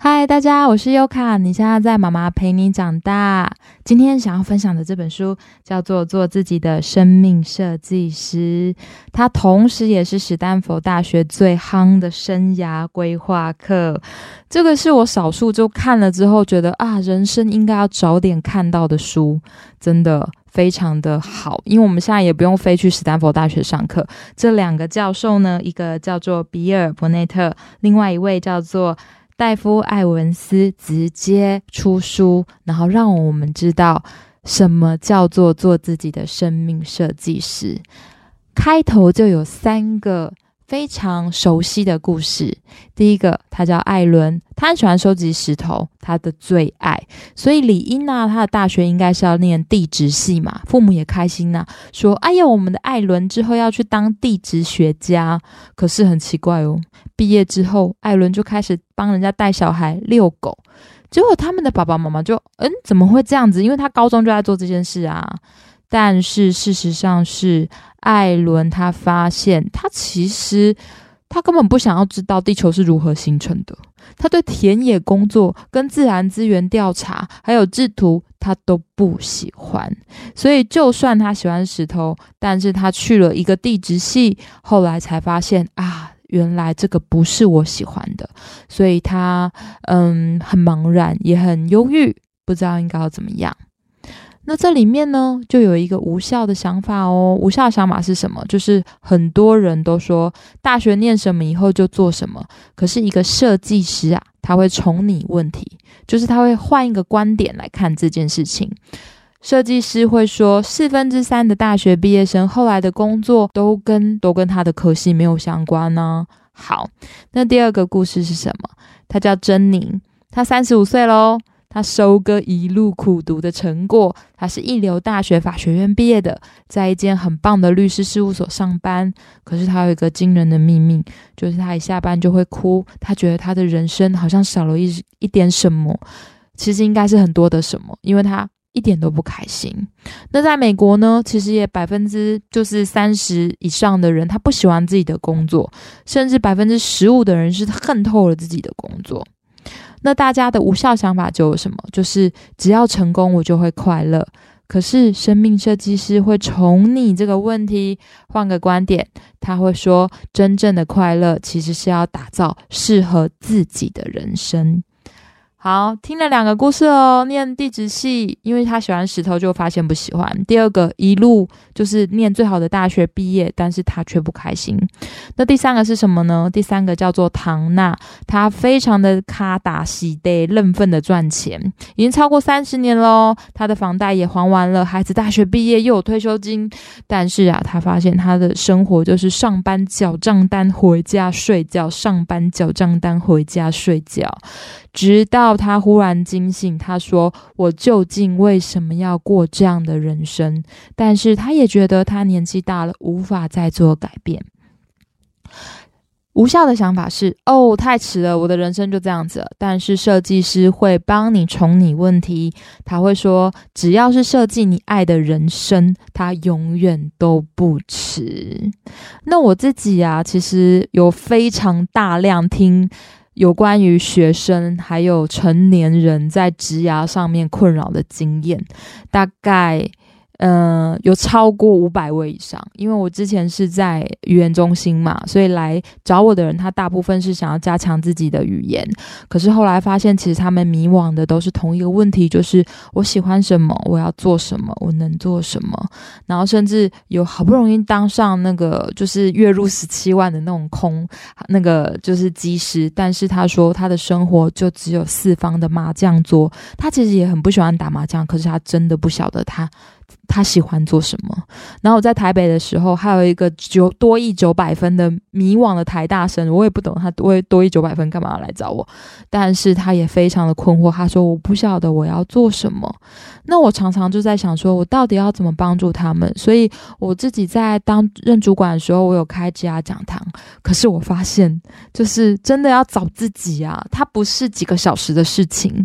嗨，大家，我是优卡。你现在在妈妈陪你长大。今天想要分享的这本书叫做《做自己的生命设计师》，它同时也是史丹佛大学最夯的生涯规划课。这个是我少数就看了之后觉得啊，人生应该要早点看到的书，真的非常的好。因为我们现在也不用飞去史丹佛大学上课。这两个教授呢，一个叫做比尔·伯内特，另外一位叫做。戴夫·艾文斯直接出书，然后让我们知道什么叫做做自己的生命设计师。开头就有三个。非常熟悉的故事。第一个，他叫艾伦，他很喜欢收集石头，他的最爱。所以理应呢，他的大学应该是要念地质系嘛。父母也开心呐，说：“哎呀，我们的艾伦之后要去当地质学家。”可是很奇怪哦，毕业之后，艾伦就开始帮人家带小孩、遛狗。结果他们的爸爸妈妈就：“嗯，怎么会这样子？因为他高中就在做这件事啊。”但是事实上是。艾伦他发现，他其实他根本不想要知道地球是如何形成的。他对田野工作、跟自然资源调查还有制图，他都不喜欢。所以，就算他喜欢石头，但是他去了一个地质系，后来才发现啊，原来这个不是我喜欢的。所以他嗯很茫然，也很忧郁，不知道应该要怎么样。那这里面呢，就有一个无效的想法哦。无效想法是什么？就是很多人都说大学念什么以后就做什么。可是一个设计师啊，他会重拟问题，就是他会换一个观点来看这件事情。设计师会说，四分之三的大学毕业生后来的工作都跟都跟他的科系没有相关呢。好，那第二个故事是什么？他叫珍妮，他三十五岁喽。他收割一路苦读的成果，他是一流大学法学院毕业的，在一间很棒的律师事务所上班。可是他有一个惊人的秘密，就是他一下班就会哭。他觉得他的人生好像少了一一点什么，其实应该是很多的什么，因为他一点都不开心。那在美国呢，其实也百分之就是三十以上的人，他不喜欢自己的工作，甚至百分之十五的人是恨透了自己的工作。那大家的无效想法就有什么？就是只要成功，我就会快乐。可是生命设计师会从你这个问题，换个观点，他会说，真正的快乐其实是要打造适合自己的人生。好，听了两个故事哦。念地质系，因为他喜欢石头，就发现不喜欢。第二个，一路就是念最好的大学毕业，但是他却不开心。那第三个是什么呢？第三个叫做唐娜，她非常的卡打喜得认份的赚钱，已经超过三十年喽。她的房贷也还完了，孩子大学毕业又有退休金，但是啊，她发现她的生活就是上班缴账单，回家睡觉，上班缴账单，回家睡觉。直到他忽然惊醒，他说：“我究竟为什么要过这样的人生？”但是他也觉得他年纪大了，无法再做改变。无效的想法是：“哦，太迟了，我的人生就这样子。”但是设计师会帮你重拟问题，他会说：“只要是设计你爱的人生，他永远都不迟。”那我自己啊，其实有非常大量听。有关于学生还有成年人在职涯上面困扰的经验，大概。嗯，有超过五百位以上，因为我之前是在语言中心嘛，所以来找我的人，他大部分是想要加强自己的语言。可是后来发现，其实他们迷惘的都是同一个问题，就是我喜欢什么，我要做什么，我能做什么。然后甚至有好不容易当上那个就是月入十七万的那种空，那个就是技师，但是他说他的生活就只有四方的麻将桌，他其实也很不喜欢打麻将，可是他真的不晓得他。他喜欢做什么？然后我在台北的时候，还有一个九多亿九百分的迷惘的台大生，我也不懂他多多亿九百分干嘛来找我，但是他也非常的困惑。他说：“我不晓得我要做什么。”那我常常就在想，说我到底要怎么帮助他们？所以我自己在当任主管的时候，我有开职涯讲堂。可是我发现，就是真的要找自己啊，它不是几个小时的事情。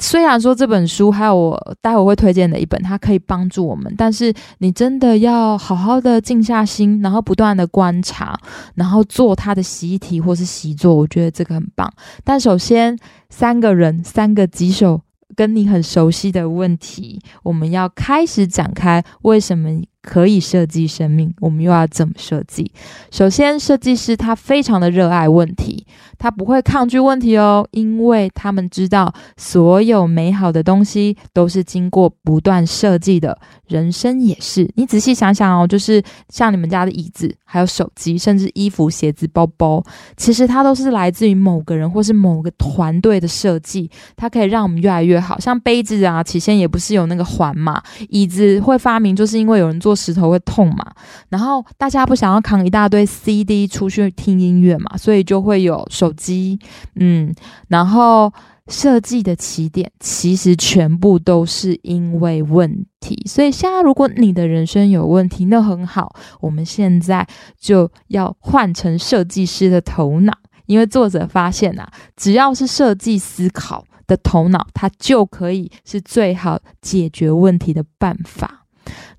虽然说这本书还有我待会会推荐的一本，它可以帮助我们，但是你真的要好好的静下心，然后不断的观察，然后做他的习题或是习作，我觉得这个很棒。但首先，三个人，三个棘手，跟你很熟悉的问题，我们要开始展开为什么。可以设计生命，我们又要怎么设计？首先，设计师他非常的热爱问题，他不会抗拒问题哦，因为他们知道所有美好的东西都是经过不断设计的，人生也是。你仔细想想哦，就是像你们家的椅子，还有手机，甚至衣服、鞋子、包包，其实它都是来自于某个人或是某个团队的设计，它可以让我们越来越好。像杯子啊，起先也不是有那个环嘛，椅子会发明就是因为有人做。做石头会痛嘛？然后大家不想要扛一大堆 CD 出去听音乐嘛，所以就会有手机。嗯，然后设计的起点其实全部都是因为问题。所以现在如果你的人生有问题，那很好，我们现在就要换成设计师的头脑，因为作者发现啊，只要是设计思考的头脑，它就可以是最好解决问题的办法。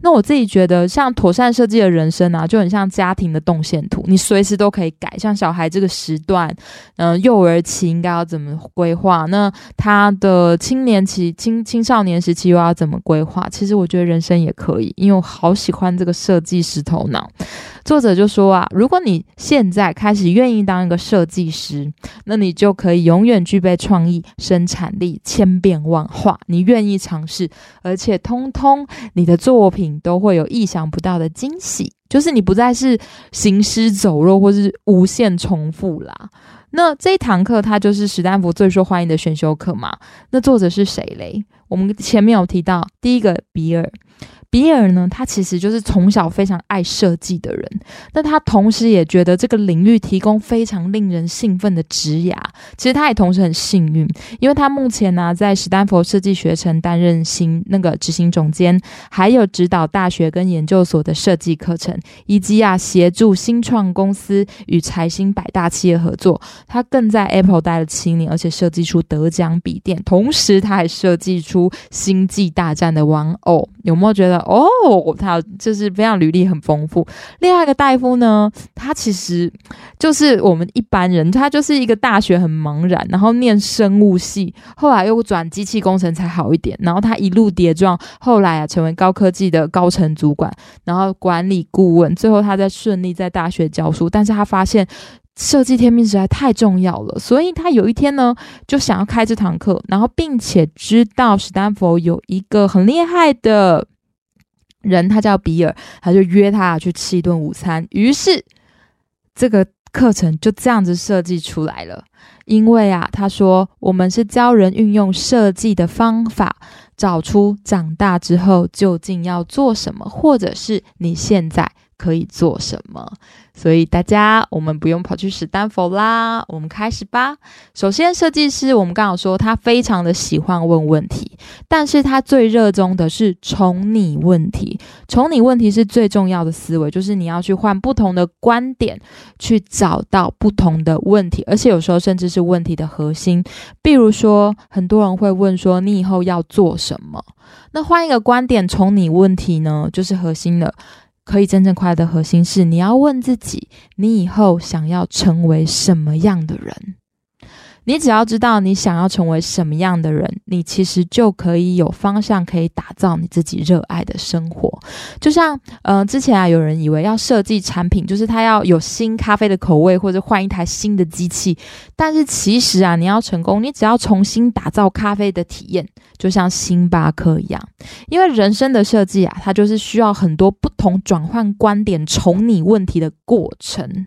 那我自己觉得，像妥善设计的人生啊，就很像家庭的动线图，你随时都可以改。像小孩这个时段，嗯，幼儿期应该要怎么规划？那他的青年期、青青少年时期又要怎么规划？其实我觉得人生也可以，因为我好喜欢这个设计师头脑。作者就说啊，如果你现在开始愿意当一个设计师，那你就可以永远具备创意、生产力、千变万化。你愿意尝试，而且通通你的作品都会有意想不到的惊喜，就是你不再是行尸走肉或是无限重复啦。那这一堂课它就是史丹福最受欢迎的选修课嘛？那作者是谁嘞？我们前面有提到第一个比尔。比尔呢，他其实就是从小非常爱设计的人，但他同时也觉得这个领域提供非常令人兴奋的职涯。其实他也同时很幸运，因为他目前呢在史丹佛设计学程担任新那个执行总监，还有指导大学跟研究所的设计课程，以及啊协助新创公司与财新百大企业合作。他更在 Apple 待了七年，而且设计出得奖笔电，同时他还设计出星际大战的玩偶。有没有觉得？哦，他就是非常履历很丰富。另外一个大夫呢，他其实就是我们一般人，他就是一个大学很茫然，然后念生物系，后来又转机器工程才好一点。然后他一路跌撞，后来啊成为高科技的高层主管，然后管理顾问，最后他在顺利在大学教书。但是他发现设计天命实在太重要了，所以他有一天呢就想要开这堂课，然后并且知道史丹佛有一个很厉害的。人他叫比尔，他就约他去吃一顿午餐。于是这个课程就这样子设计出来了。因为啊，他说我们是教人运用设计的方法，找出长大之后究竟要做什么，或者是你现在。可以做什么？所以大家，我们不用跑去史丹佛啦，我们开始吧。首先，设计师我们刚好说他非常的喜欢问问题，但是他最热衷的是从你问题。从你问题是最重要的思维，就是你要去换不同的观点，去找到不同的问题，而且有时候甚至是问题的核心。比如说，很多人会问说，你以后要做什么？那换一个观点，从你问题呢，就是核心的。可以真正快乐的核心是，你要问自己，你以后想要成为什么样的人？你只要知道你想要成为什么样的人，你其实就可以有方向，可以打造你自己热爱的生活。就像，呃，之前啊，有人以为要设计产品，就是他要有新咖啡的口味，或者换一台新的机器。但是其实啊，你要成功，你只要重新打造咖啡的体验，就像星巴克一样。因为人生的设计啊，它就是需要很多不同转换观点、从你问题的过程。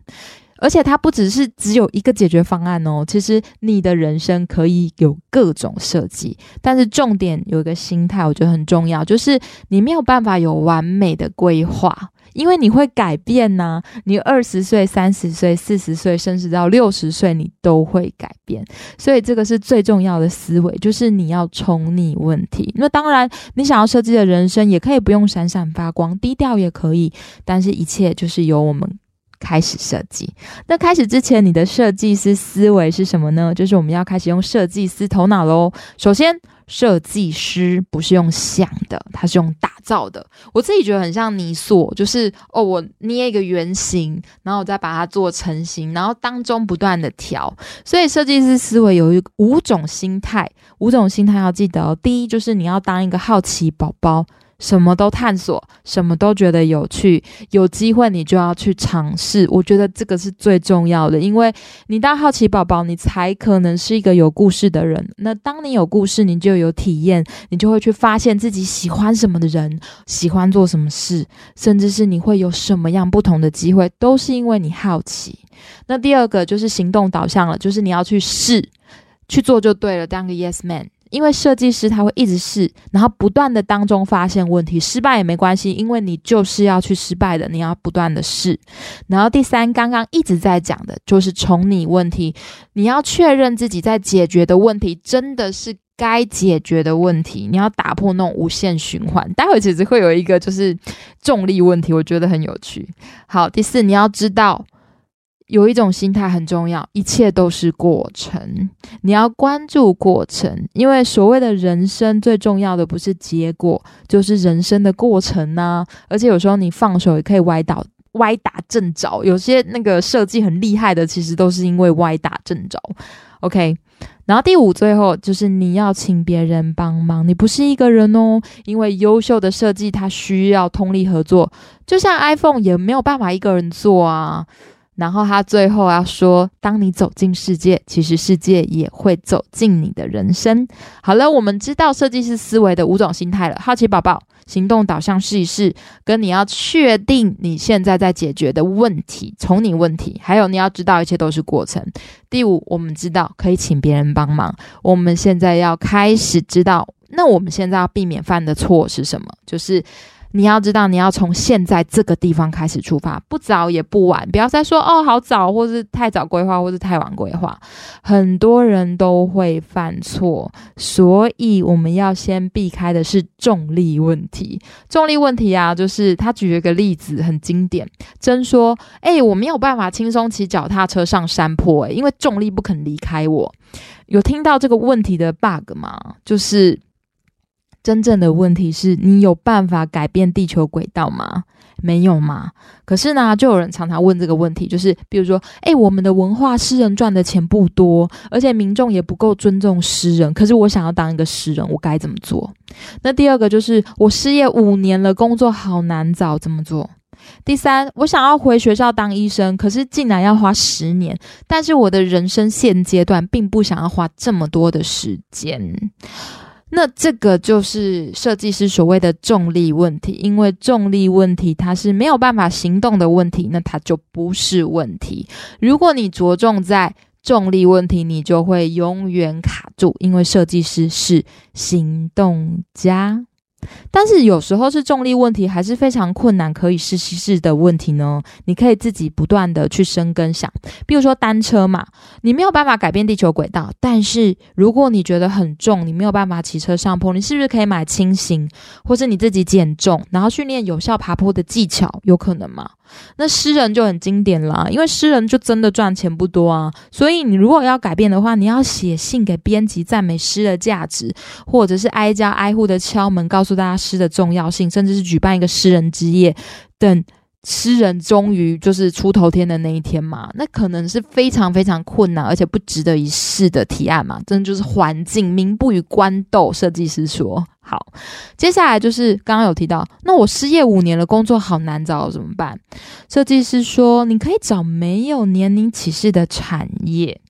而且它不只是只有一个解决方案哦，其实你的人生可以有各种设计，但是重点有一个心态，我觉得很重要，就是你没有办法有完美的规划，因为你会改变呐。你二十岁、三十岁、四十岁，甚至到六十岁，你都会改变。所以这个是最重要的思维，就是你要冲逆问题。那当然，你想要设计的人生也可以不用闪闪发光，低调也可以，但是一切就是由我们。开始设计。那开始之前，你的设计师思维是什么呢？就是我们要开始用设计师头脑喽。首先，设计师不是用想的，他是用打造的。我自己觉得很像泥塑，就是哦，我捏一个圆形，然后我再把它做成型，然后当中不断的调。所以设计师思维有一五种心态，五种心态要记得哦。第一就是你要当一个好奇宝宝。什么都探索，什么都觉得有趣，有机会你就要去尝试。我觉得这个是最重要的，因为你当好奇宝宝，你才可能是一个有故事的人。那当你有故事，你就有体验，你就会去发现自己喜欢什么的人，喜欢做什么事，甚至是你会有什么样不同的机会，都是因为你好奇。那第二个就是行动导向了，就是你要去试，去做就对了，当个 yes man。因为设计师他会一直试，然后不断的当中发现问题，失败也没关系，因为你就是要去失败的，你要不断的试。然后第三，刚刚一直在讲的就是从你问题，你要确认自己在解决的问题真的是该解决的问题，你要打破那种无限循环。待会其实会有一个就是重力问题，我觉得很有趣。好，第四，你要知道。有一种心态很重要，一切都是过程，你要关注过程，因为所谓的人生最重要的不是结果，就是人生的过程呢。而且有时候你放手也可以歪倒、歪打正着，有些那个设计很厉害的，其实都是因为歪打正着。OK，然后第五，最后就是你要请别人帮忙，你不是一个人哦，因为优秀的设计它需要通力合作，就像 iPhone 也没有办法一个人做啊。然后他最后要说：“当你走进世界，其实世界也会走进你的人生。”好了，我们知道设计师思维的五种心态了。好奇宝宝，行动导向试一试，跟你要确定你现在在解决的问题，从你问题，还有你要知道一切都是过程。第五，我们知道可以请别人帮忙。我们现在要开始知道，那我们现在要避免犯的错是什么？就是。你要知道，你要从现在这个地方开始出发，不早也不晚，不要再说哦，好早，或是太早规划，或是太晚规划。很多人都会犯错，所以我们要先避开的是重力问题。重力问题啊，就是他举了个例子，很经典。真说，哎，我没有办法轻松骑脚踏车上山坡，哎，因为重力不肯离开我。有听到这个问题的 bug 吗？就是。真正的问题是你有办法改变地球轨道吗？没有吗？可是呢，就有人常常问这个问题，就是比如说，诶，我们的文化诗人赚的钱不多，而且民众也不够尊重诗人。可是我想要当一个诗人，我该怎么做？那第二个就是我失业五年了，工作好难找，怎么做？第三，我想要回学校当医生，可是竟然要花十年，但是我的人生现阶段并不想要花这么多的时间。那这个就是设计师所谓的重力问题，因为重力问题它是没有办法行动的问题，那它就不是问题。如果你着重在重力问题，你就会永远卡住，因为设计师是行动家。但是有时候是重力问题，还是非常困难可以试试的问题呢？你可以自己不断的去深耕想，比如说单车嘛，你没有办法改变地球轨道，但是如果你觉得很重，你没有办法骑车上坡，你是不是可以买轻型，或是你自己减重，然后训练有效爬坡的技巧？有可能吗？那诗人就很经典啦，因为诗人就真的赚钱不多啊，所以你如果要改变的话，你要写信给编辑赞美诗的价值，或者是挨家挨户的敲门，告诉大家诗的重要性，甚至是举办一个诗人之夜等。诗人终于就是出头天的那一天嘛，那可能是非常非常困难而且不值得一试的提案嘛，真的就是环境民不与官斗。设计师说好，接下来就是刚刚有提到，那我失业五年了，工作好难找怎么办？设计师说，你可以找没有年龄歧视的产业。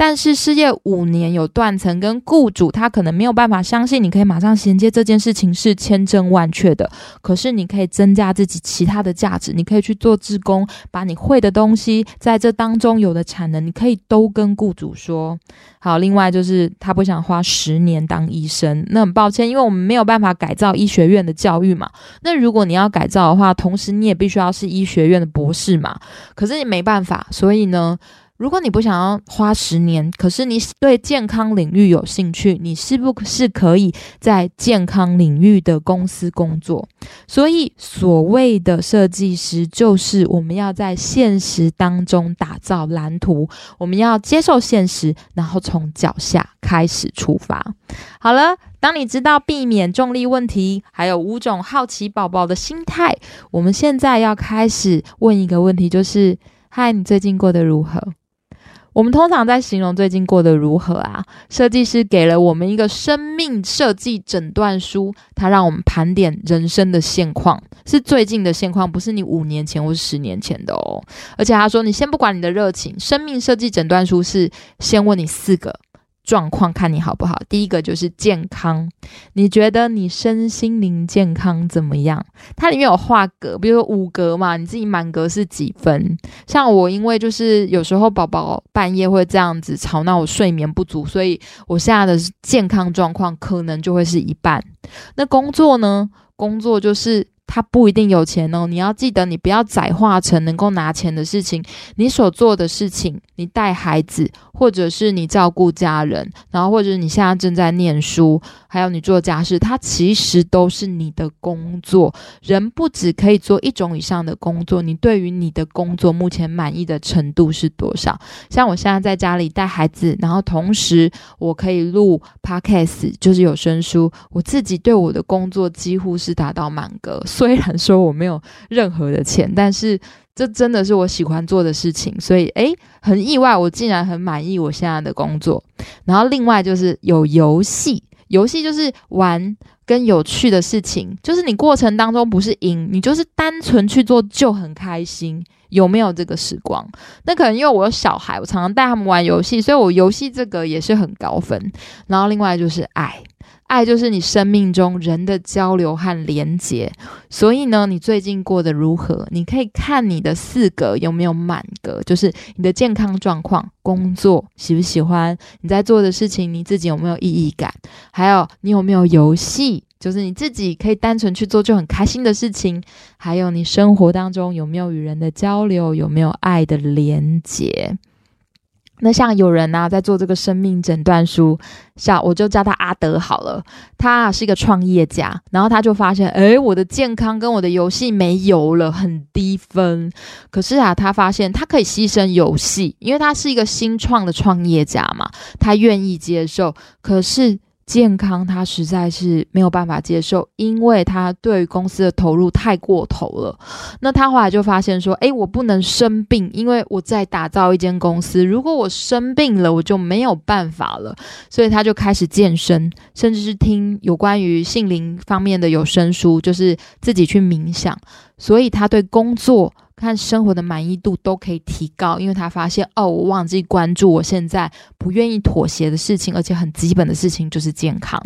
但是失业五年有断层，跟雇主他可能没有办法相信你可以马上衔接这件事情是千真万确的。可是你可以增加自己其他的价值，你可以去做志工，把你会的东西在这当中有的产能，你可以都跟雇主说。好，另外就是他不想花十年当医生，那很抱歉，因为我们没有办法改造医学院的教育嘛。那如果你要改造的话，同时你也必须要是医学院的博士嘛。可是你没办法，所以呢？如果你不想要花十年，可是你对健康领域有兴趣，你是不是可以在健康领域的公司工作？所以，所谓的设计师，就是我们要在现实当中打造蓝图，我们要接受现实，然后从脚下开始出发。好了，当你知道避免重力问题，还有五种好奇宝宝的心态，我们现在要开始问一个问题，就是：嗨，你最近过得如何？我们通常在形容最近过得如何啊？设计师给了我们一个生命设计诊断书，他让我们盘点人生的现况，是最近的现况，不是你五年前或是十年前的哦。而且他说，你先不管你的热情，生命设计诊断书是先问你四个。状况看你好不好。第一个就是健康，你觉得你身心灵健康怎么样？它里面有画格，比如说五格嘛，你自己满格是几分？像我，因为就是有时候宝宝半夜会这样子吵闹，我睡眠不足，所以我现在的健康状况可能就会是一半。那工作呢？工作就是。他不一定有钱哦，你要记得，你不要窄化成能够拿钱的事情。你所做的事情，你带孩子，或者是你照顾家人，然后或者你现在正在念书，还有你做家事，它其实都是你的工作。人不只可以做一种以上的工作，你对于你的工作目前满意的程度是多少？像我现在在家里带孩子，然后同时我可以录 podcast，就是有声书，我自己对我的工作几乎是达到满格。虽然说我没有任何的钱，但是这真的是我喜欢做的事情，所以诶，很意外，我竟然很满意我现在的工作。然后另外就是有游戏，游戏就是玩跟有趣的事情，就是你过程当中不是赢，你就是单纯去做就很开心。有没有这个时光？那可能因为我有小孩，我常常带他们玩游戏，所以我游戏这个也是很高分。然后另外就是爱。爱就是你生命中人的交流和连结，所以呢，你最近过得如何？你可以看你的四格有没有满格，就是你的健康状况、工作喜不喜欢，你在做的事情你自己有没有意义感，还有你有没有游戏，就是你自己可以单纯去做就很开心的事情，还有你生活当中有没有与人的交流，有没有爱的连结。那像有人呢，在做这个生命诊断书，像我就叫他阿德好了，他是一个创业家，然后他就发现，诶，我的健康跟我的游戏没油了，很低分。可是啊，他发现他可以牺牲游戏，因为他是一个新创的创业家嘛，他愿意接受。可是。健康，他实在是没有办法接受，因为他对公司的投入太过头了。那他后来就发现说：“诶，我不能生病，因为我在打造一间公司。如果我生病了，我就没有办法了。”所以他就开始健身，甚至是听有关于性灵方面的有声书，就是自己去冥想。所以他对工作。看生活的满意度都可以提高，因为他发现哦，我忘记关注我现在不愿意妥协的事情，而且很基本的事情就是健康。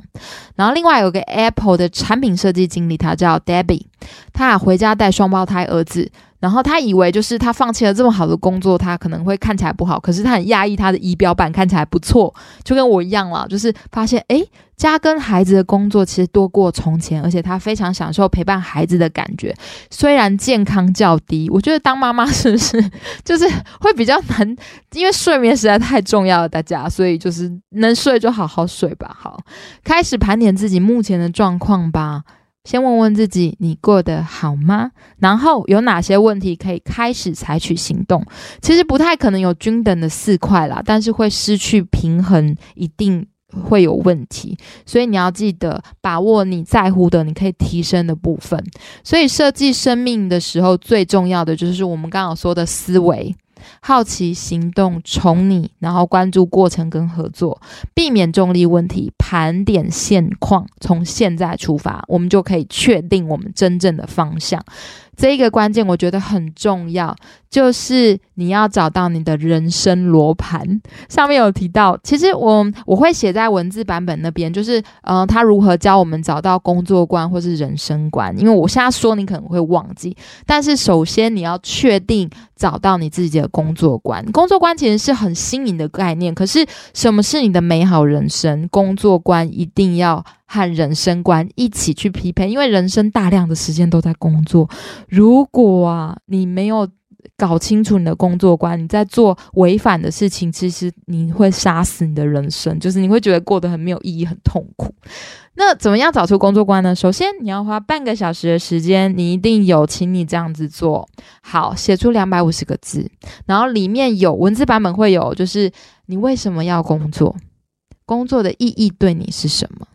然后另外有个 Apple 的产品设计经理，他叫 Debbie，他回家带双胞胎儿子。然后他以为就是他放弃了这么好的工作，他可能会看起来不好。可是他很压抑他的仪表板看起来不错，就跟我一样了，就是发现诶，家跟孩子的工作其实多过从前，而且他非常享受陪伴孩子的感觉。虽然健康较低，我觉得当妈妈是不是就是会比较难？因为睡眠实在太重要了，大家，所以就是能睡就好好睡吧。好，开始盘点自己目前的状况吧。先问问自己，你过得好吗？然后有哪些问题可以开始采取行动？其实不太可能有均等的四块啦，但是会失去平衡，一定会有问题。所以你要记得把握你在乎的，你可以提升的部分。所以设计生命的时候，最重要的就是我们刚刚说的思维。好奇、行动、宠你，然后关注过程跟合作，避免重力问题，盘点现况，从现在出发，我们就可以确定我们真正的方向。这一个关键我觉得很重要，就是你要找到你的人生罗盘。上面有提到，其实我我会写在文字版本那边，就是呃，他如何教我们找到工作观或是人生观。因为我现在说你可能会忘记，但是首先你要确定找到你自己的工作观。工作观其实是很新颖的概念，可是什么是你的美好人生？工作观一定要。和人生观一起去匹配，因为人生大量的时间都在工作。如果啊，你没有搞清楚你的工作观，你在做违反的事情，其实你会杀死你的人生，就是你会觉得过得很没有意义、很痛苦。那怎么样找出工作观呢？首先，你要花半个小时的时间，你一定有，请你这样子做好，写出两百五十个字，然后里面有文字版本会有，就是你为什么要工作，工作的意义对你是什么，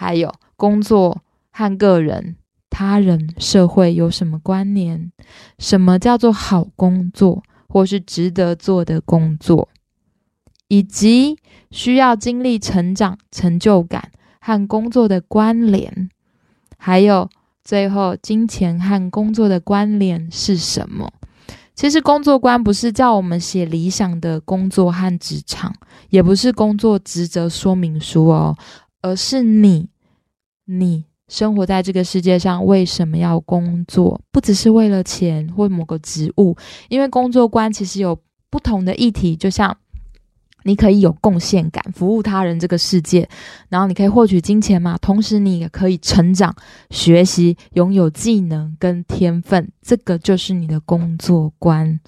还有工作和个人。他人、社会有什么关联？什么叫做好工作，或是值得做的工作？以及需要经历成长、成就感和工作的关联？还有最后，金钱和工作的关联是什么？其实，工作观不是叫我们写理想的工作和职场，也不是工作职责说明书哦，而是你，你。生活在这个世界上，为什么要工作？不只是为了钱或某个职务，因为工作观其实有不同的议题。就像你可以有贡献感，服务他人这个世界，然后你可以获取金钱嘛，同时你也可以成长、学习、拥有技能跟天分，这个就是你的工作观。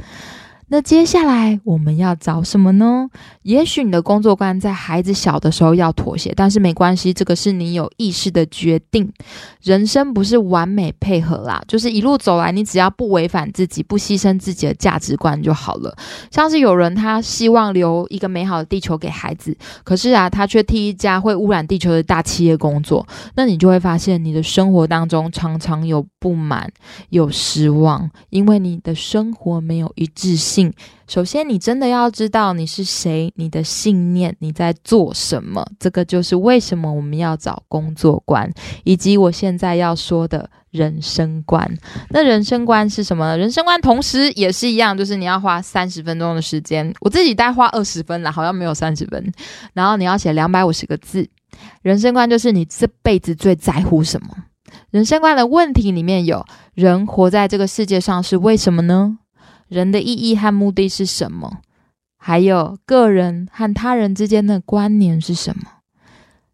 那接下来我们要找什么呢？也许你的工作观在孩子小的时候要妥协，但是没关系，这个是你有意识的决定。人生不是完美配合啦，就是一路走来，你只要不违反自己，不牺牲自己的价值观就好了。像是有人他希望留一个美好的地球给孩子，可是啊，他却替一家会污染地球的大企业工作，那你就会发现你的生活当中常常有不满、有失望，因为你的生活没有一致性。首先，你真的要知道你是谁，你的信念，你在做什么。这个就是为什么我们要找工作观，以及我现在要说的人生观。那人生观是什么呢？人生观同时也是一样，就是你要花三十分钟的时间。我自己待花二十分了，好像没有三十分。然后你要写两百五十个字。人生观就是你这辈子最在乎什么？人生观的问题里面有人活在这个世界上是为什么呢？人的意义和目的是什么？还有个人和他人之间的关联是什么？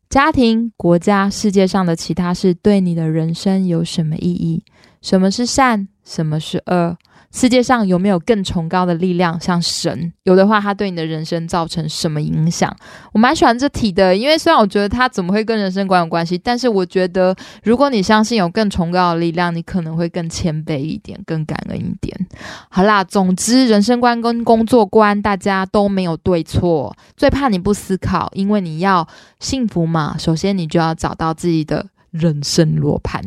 家庭、国家、世界上的其他事对你的人生有什么意义？什么是善？什么是恶？世界上有没有更崇高的力量，像神？有的话，它对你的人生造成什么影响？我蛮喜欢这题的，因为虽然我觉得它怎么会跟人生观有关系，但是我觉得如果你相信有更崇高的力量，你可能会更谦卑一点，更感恩一点。好啦，总之，人生观跟工作观大家都没有对错，最怕你不思考，因为你要幸福嘛，首先你就要找到自己的。人生罗盘，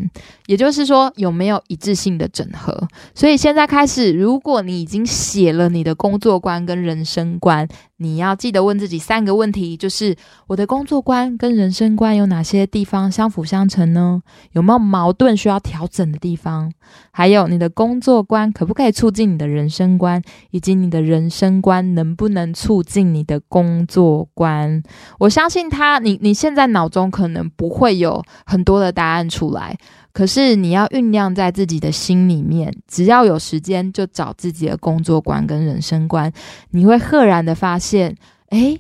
也就是说有没有一致性的整合？所以现在开始，如果你已经写了你的工作观跟人生观。你要记得问自己三个问题，就是我的工作观跟人生观有哪些地方相辅相成呢？有没有矛盾需要调整的地方？还有你的工作观可不可以促进你的人生观，以及你的人生观能不能促进你的工作观？我相信他，你你现在脑中可能不会有很多的答案出来。可是你要酝酿在自己的心里面，只要有时间就找自己的工作观跟人生观，你会赫然的发现，哎，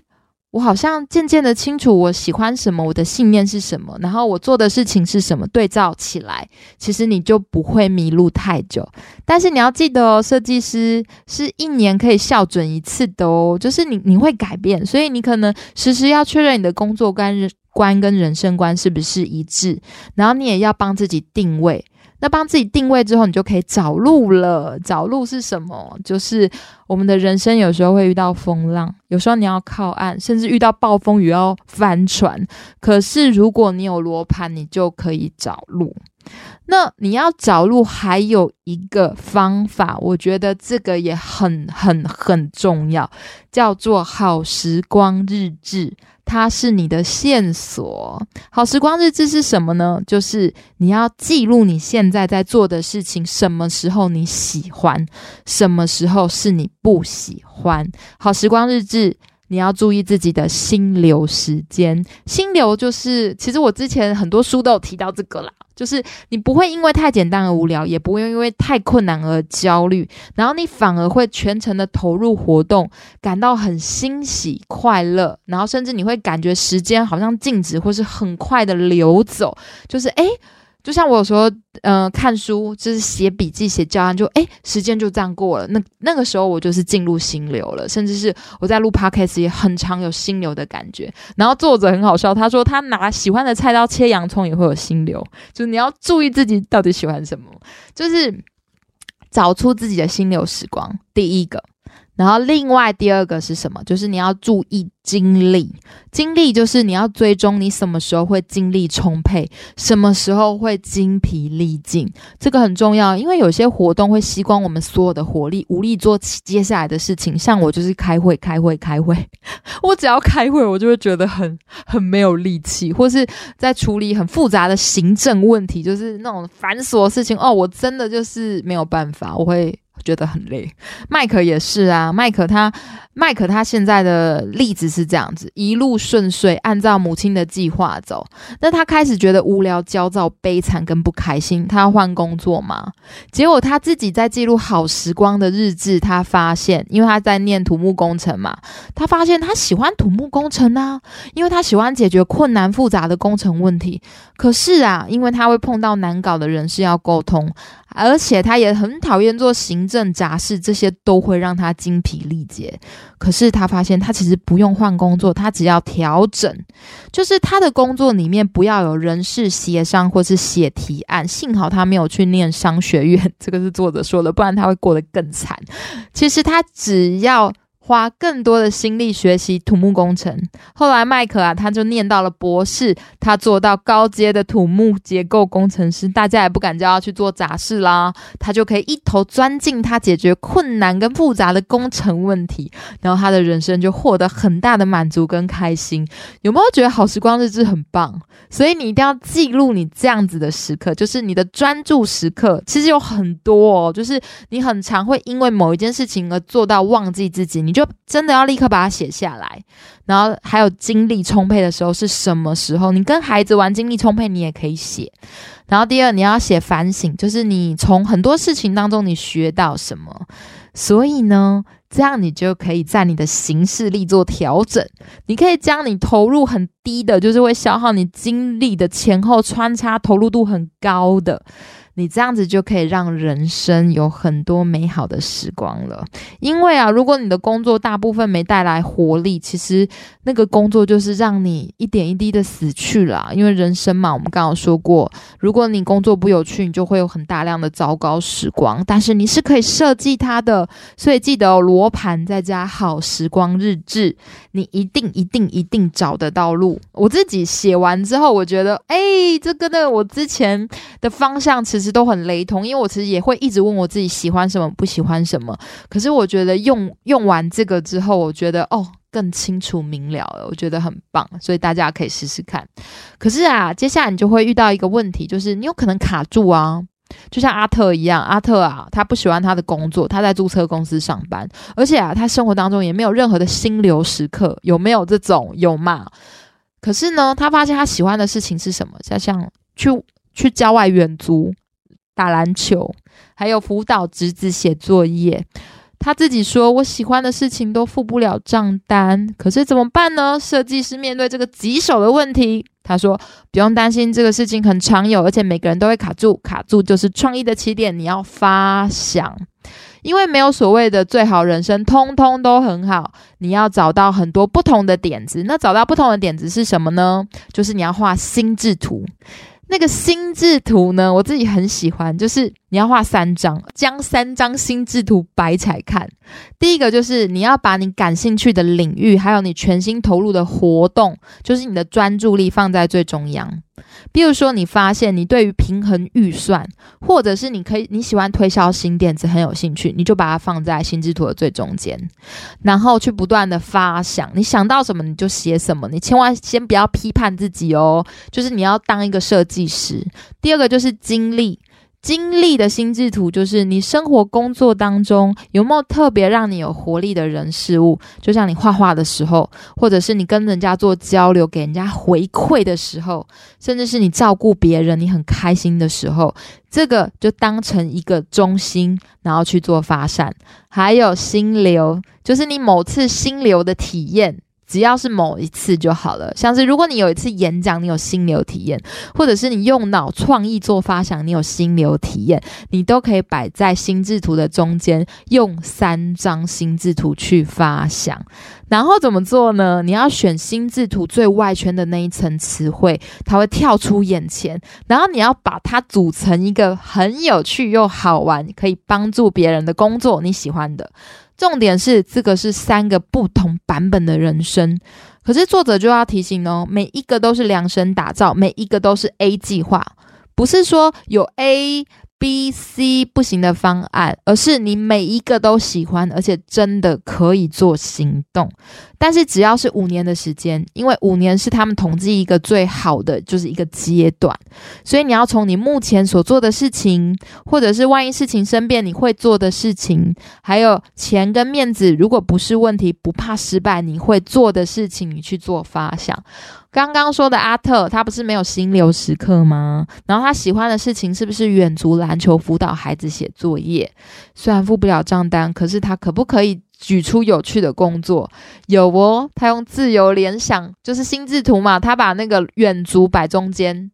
我好像渐渐的清楚我喜欢什么，我的信念是什么，然后我做的事情是什么，对照起来，其实你就不会迷路太久。但是你要记得哦，设计师是一年可以校准一次的哦，就是你你会改变，所以你可能时时要确认你的工作观。观跟人生观是不是一致？然后你也要帮自己定位。那帮自己定位之后，你就可以找路了。找路是什么？就是我们的人生有时候会遇到风浪，有时候你要靠岸，甚至遇到暴风雨要翻船。可是如果你有罗盘，你就可以找路。那你要找路，还有一个方法，我觉得这个也很很很重要，叫做好时光日志。它是你的线索。好时光日志是什么呢？就是你要记录你现在在做的事情，什么时候你喜欢，什么时候是你不喜欢。好时光日志。你要注意自己的心流时间，心流就是，其实我之前很多书都有提到这个啦，就是你不会因为太简单而无聊，也不会因为太困难而焦虑，然后你反而会全程的投入活动，感到很欣喜快乐，然后甚至你会感觉时间好像静止或是很快的流走，就是诶。就像我有时候，嗯，看书就是写笔记、写教案，就哎，时间就这样过了。那那个时候我就是进入心流了，甚至是我在录 podcast 也很常有心流的感觉。然后作者很好笑，他说他拿喜欢的菜刀切洋葱也会有心流，就你要注意自己到底喜欢什么，就是找出自己的心流时光。第一个。然后，另外第二个是什么？就是你要注意精力。精力就是你要追踪你什么时候会精力充沛，什么时候会精疲力尽。这个很重要，因为有些活动会吸光我们所有的活力，无力做接下来的事情。像我就是开会、开会、开会，我只要开会，我就会觉得很很没有力气，或是在处理很复杂的行政问题，就是那种繁琐的事情哦，我真的就是没有办法，我会。觉得很累，麦克也是啊。麦克他，麦克他现在的例子是这样子，一路顺遂，按照母亲的计划走。那他开始觉得无聊、焦躁、悲惨跟不开心，他要换工作嘛？结果他自己在记录好时光的日志，他发现，因为他在念土木工程嘛，他发现他喜欢土木工程啊，因为他喜欢解决困难复杂的工程问题。可是啊，因为他会碰到难搞的人事要沟通。而且他也很讨厌做行政杂事，这些都会让他精疲力竭。可是他发现，他其实不用换工作，他只要调整，就是他的工作里面不要有人事协商或是写提案。幸好他没有去念商学院，这个是作者说的，不然他会过得更惨。其实他只要。花更多的心力学习土木工程。后来麦克啊，他就念到了博士，他做到高阶的土木结构工程师，大家也不敢叫他去做杂事啦，他就可以一头钻进他解决困难跟复杂的工程问题，然后他的人生就获得很大的满足跟开心。有没有觉得好时光日志很棒？所以你一定要记录你这样子的时刻，就是你的专注时刻。其实有很多哦，就是你很常会因为某一件事情而做到忘记自己。你就真的要立刻把它写下来，然后还有精力充沛的时候是什么时候？你跟孩子玩精力充沛，你也可以写。然后第二，你要写反省，就是你从很多事情当中你学到什么。所以呢，这样你就可以在你的行事力做调整。你可以将你投入很低的，就是会消耗你精力的前后穿插，投入度很高的。你这样子就可以让人生有很多美好的时光了。因为啊，如果你的工作大部分没带来活力，其实那个工作就是让你一点一滴的死去了。因为人生嘛，我们刚刚说过，如果你工作不有趣，你就会有很大量的糟糕时光。但是你是可以设计它的，所以记得罗盘再加好时光日志，你一定一定一定找得到路。我自己写完之后，我觉得，哎，这个呢，我之前的方向其实。其实都很雷同，因为我其实也会一直问我自己喜欢什么，不喜欢什么。可是我觉得用用完这个之后，我觉得哦更清楚明了了，我觉得很棒，所以大家可以试试看。可是啊，接下来你就会遇到一个问题，就是你有可能卡住啊，就像阿特一样，阿特啊，他不喜欢他的工作，他在注册公司上班，而且啊，他生活当中也没有任何的心流时刻，有没有这种有嘛？可是呢，他发现他喜欢的事情是什么？像像去去郊外远足。打篮球，还有辅导侄子写作业。他自己说：“我喜欢的事情都付不了账单，可是怎么办呢？”设计师面对这个棘手的问题，他说：“不用担心，这个事情很常有，而且每个人都会卡住。卡住就是创意的起点，你要发想，因为没有所谓的最好人生，通通都很好。你要找到很多不同的点子。那找到不同的点子是什么呢？就是你要画心智图。”那个心智图呢，我自己很喜欢，就是你要画三张，将三张心智图摆起来看。第一个就是你要把你感兴趣的领域，还有你全心投入的活动，就是你的专注力放在最中央。比如说，你发现你对于平衡预算，或者是你可以你喜欢推销新点子很有兴趣，你就把它放在心智图的最中间，然后去不断的发想，你想到什么你就写什么，你千万先不要批判自己哦，就是你要当一个设计师。第二个就是精力经历的心智图就是你生活工作当中有没有特别让你有活力的人事物，就像你画画的时候，或者是你跟人家做交流、给人家回馈的时候，甚至是你照顾别人你很开心的时候，这个就当成一个中心，然后去做发散。还有心流，就是你某次心流的体验。只要是某一次就好了。像是如果你有一次演讲，你有心流体验，或者是你用脑创意做发想，你有心流体验，你都可以摆在心智图的中间，用三张心智图去发想。然后怎么做呢？你要选心智图最外圈的那一层词汇，它会跳出眼前，然后你要把它组成一个很有趣又好玩，可以帮助别人的工作，你喜欢的。重点是这个是三个不同版本的人生，可是作者就要提醒哦，每一个都是量身打造，每一个都是 A 计划，不是说有 A。B、C 不行的方案，而是你每一个都喜欢，而且真的可以做行动。但是只要是五年的时间，因为五年是他们统计一个最好的就是一个阶段，所以你要从你目前所做的事情，或者是万一事情生变你会做的事情，还有钱跟面子如果不是问题，不怕失败你会做的事情，你去做发想。刚刚说的阿特，他不是没有心流时刻吗？然后他喜欢的事情是不是远足、篮球、辅导孩子写作业？虽然付不了账单，可是他可不可以举出有趣的工作？有哦，他用自由联想，就是心智图嘛，他把那个远足摆中间，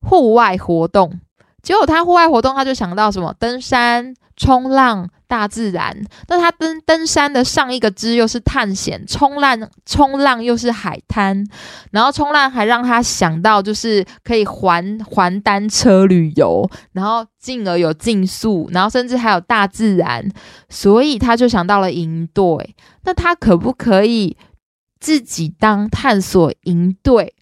户外活动。结果他户外活动，他就想到什么？登山。冲浪，大自然。那他登登山的上一个支又是探险，冲浪冲浪又是海滩，然后冲浪还让他想到就是可以环环单车旅游，然后进而有竞速，然后甚至还有大自然，所以他就想到了营队。那他可不可以自己当探索营队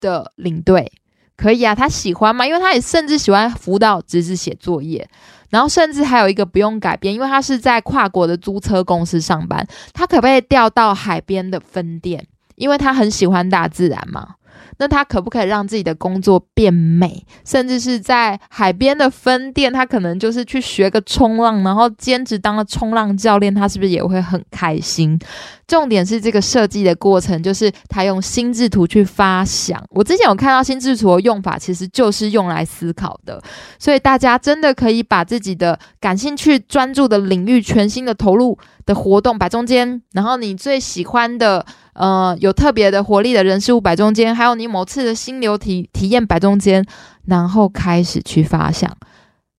的领队？可以啊，他喜欢吗？因为他也甚至喜欢辅导侄子写作业。然后甚至还有一个不用改变，因为他是在跨国的租车公司上班，他可不可以调到海边的分店？因为他很喜欢大自然嘛。那他可不可以让自己的工作变美？甚至是在海边的分店，他可能就是去学个冲浪，然后兼职当了冲浪教练，他是不是也会很开心？重点是这个设计的过程，就是他用心智图去发想。我之前有看到心智图的用法，其实就是用来思考的。所以大家真的可以把自己的感兴趣、专注的领域，全新的投入的活动摆中间，然后你最喜欢的。呃，有特别的活力的人事物摆中间，还有你某次的心流体体验摆中间，然后开始去发想。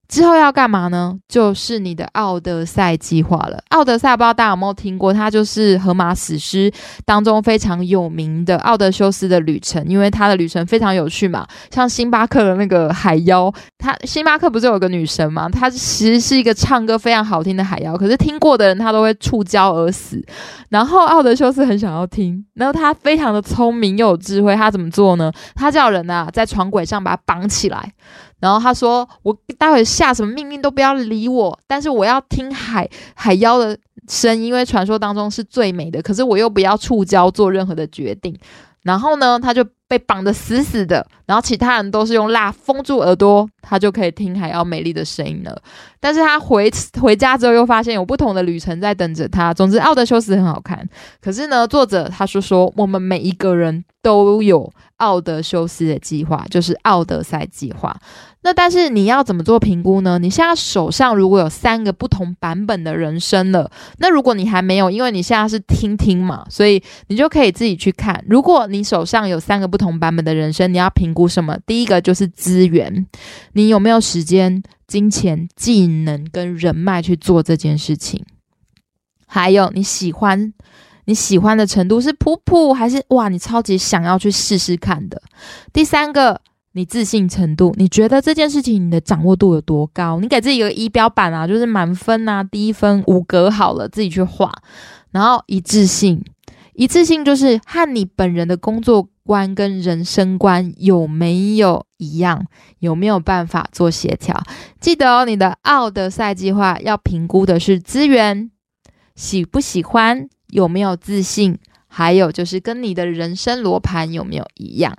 之后要干嘛呢？就是你的奥德赛计划了。奥德赛不知道大家有没有听过？它就是荷马史诗当中非常有名的奥德修斯的旅程，因为他的旅程非常有趣嘛。像星巴克的那个海妖，他星巴克不是有个女神嘛？她其实是一个唱歌非常好听的海妖，可是听过的人他都会触礁而死。然后奥德修斯很想要听，然后他非常的聪明又有智慧，他怎么做呢？他叫人啊在船轨上把它绑起来。然后他说：“我待会下什么命令都不要理我，但是我要听海海妖的声音，因为传说当中是最美的。可是我又不要触礁做任何的决定。然后呢，他就被绑得死死的。然后其他人都是用蜡封住耳朵，他就可以听海妖美丽的声音了。但是他回回家之后又发现有不同的旅程在等着他。总之，奥德修斯很好看。可是呢，作者他说说我们每一个人都有奥德修斯的计划，就是奥德赛计划。”那但是你要怎么做评估呢？你现在手上如果有三个不同版本的人生了，那如果你还没有，因为你现在是听听嘛，所以你就可以自己去看。如果你手上有三个不同版本的人生，你要评估什么？第一个就是资源，你有没有时间、金钱、技能跟人脉去做这件事情？还有你喜欢你喜欢的程度是普普还是哇？你超级想要去试试看的？第三个。你自信程度，你觉得这件事情你的掌握度有多高？你给自己一个仪表板啊，就是满分啊，低分五格好了，自己去画。然后一致性，一次性就是和你本人的工作观跟人生观有没有一样，有没有办法做协调？记得哦，你的奥德赛计划要评估的是资源，喜不喜欢，有没有自信，还有就是跟你的人生罗盘有没有一样。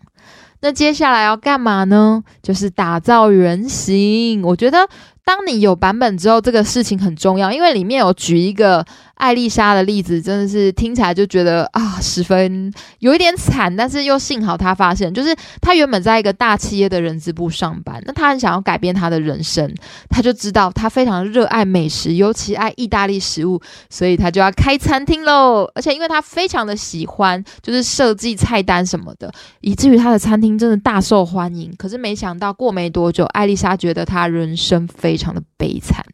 那接下来要干嘛呢？就是打造原型。我觉得当你有版本之后，这个事情很重要，因为里面有举一个艾丽莎的例子，真的是听起来就觉得啊，十分有一点惨，但是又幸好她发现，就是她原本在一个大企业的人资部上班，那她很想要改变她的人生，她就知道她非常热爱美食，尤其爱意大利食物，所以她就要开餐厅喽。而且因为她非常的喜欢，就是设计菜单什么的，以至于她的餐厅真的大受欢迎。可是没想到过没多久，艾丽莎觉得她人生非。常的悲惨，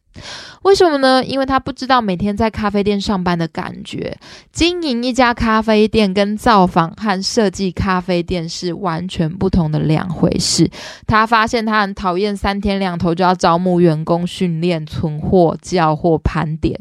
为什么呢？因为他不知道每天在咖啡店上班的感觉。经营一家咖啡店跟造访和设计咖啡店是完全不同的两回事。他发现他很讨厌三天两头就要招募员工、训练、存货、叫货、盘点。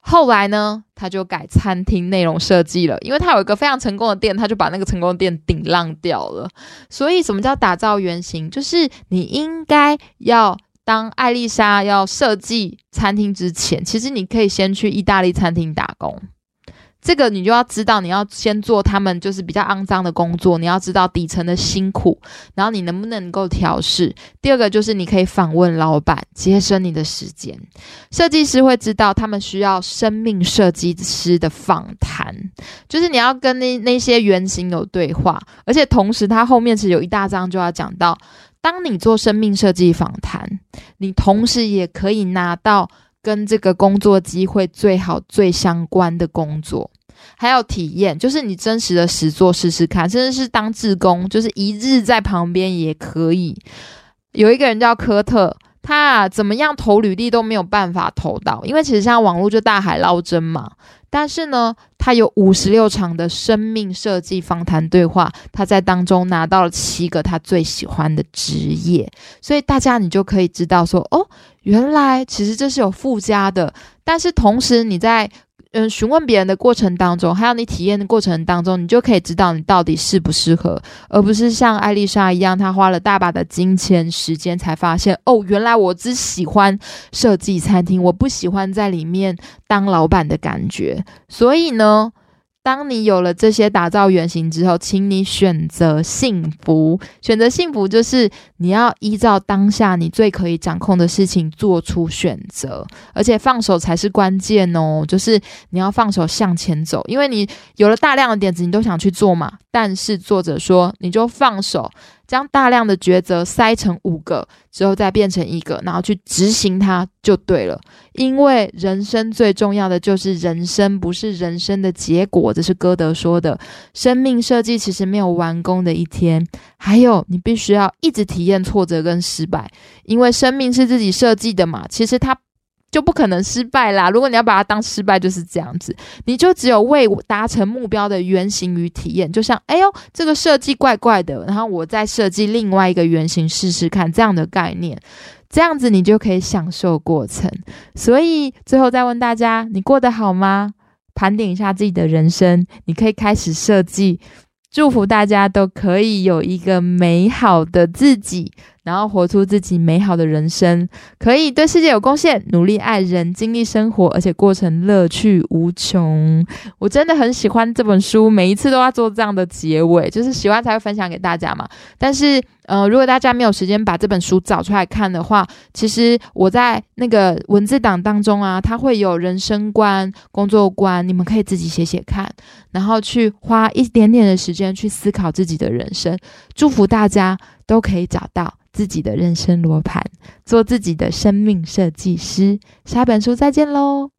后来呢，他就改餐厅内容设计了，因为他有一个非常成功的店，他就把那个成功店顶浪掉了。所以，什么叫打造原型？就是你应该要。当艾丽莎要设计餐厅之前，其实你可以先去意大利餐厅打工。这个你就要知道，你要先做他们就是比较肮脏的工作，你要知道底层的辛苦，然后你能不能够调试。第二个就是你可以访问老板，节省你的时间。设计师会知道他们需要生命设计师的访谈，就是你要跟那那些原型有对话，而且同时他后面是有一大章就要讲到。当你做生命设计访谈，你同时也可以拿到跟这个工作机会最好、最相关的工作，还有体验，就是你真实的实做试试看，甚至是当志工，就是一日在旁边也可以。有一个人叫科特。他啊怎么样投履历都没有办法投到，因为其实像网络就大海捞针嘛。但是呢，他有五十六场的生命设计访谈对话，他在当中拿到了七个他最喜欢的职业，所以大家你就可以知道说，哦，原来其实这是有附加的。但是同时你在嗯，询问别人的过程当中，还有你体验的过程当中，你就可以知道你到底适不适合，而不是像艾丽莎一样，她花了大把的金钱时间才发现，哦，原来我只喜欢设计餐厅，我不喜欢在里面当老板的感觉，所以呢。当你有了这些打造原型之后，请你选择幸福。选择幸福就是你要依照当下你最可以掌控的事情做出选择，而且放手才是关键哦。就是你要放手向前走，因为你有了大量的点子，你都想去做嘛。但是作者说，你就放手。将大量的抉择塞成五个之后，再变成一个，然后去执行它就对了。因为人生最重要的就是人生，不是人生的结果。这是歌德说的。生命设计其实没有完工的一天，还有你必须要一直体验挫折跟失败，因为生命是自己设计的嘛。其实它。就不可能失败啦！如果你要把它当失败，就是这样子，你就只有为达成目标的原型与体验。就像，哎呦，这个设计怪怪的，然后我再设计另外一个原型试试看，这样的概念，这样子你就可以享受过程。所以最后再问大家，你过得好吗？盘点一下自己的人生，你可以开始设计。祝福大家都可以有一个美好的自己。然后活出自己美好的人生，可以对世界有贡献，努力爱人，经历生活，而且过程乐趣无穷。我真的很喜欢这本书，每一次都要做这样的结尾，就是喜欢才会分享给大家嘛。但是，呃，如果大家没有时间把这本书找出来看的话，其实我在那个文字档当中啊，它会有人生观、工作观，你们可以自己写写看，然后去花一点点的时间去思考自己的人生。祝福大家都可以找到。自己的人生罗盘，做自己的生命设计师。下本书再见喽。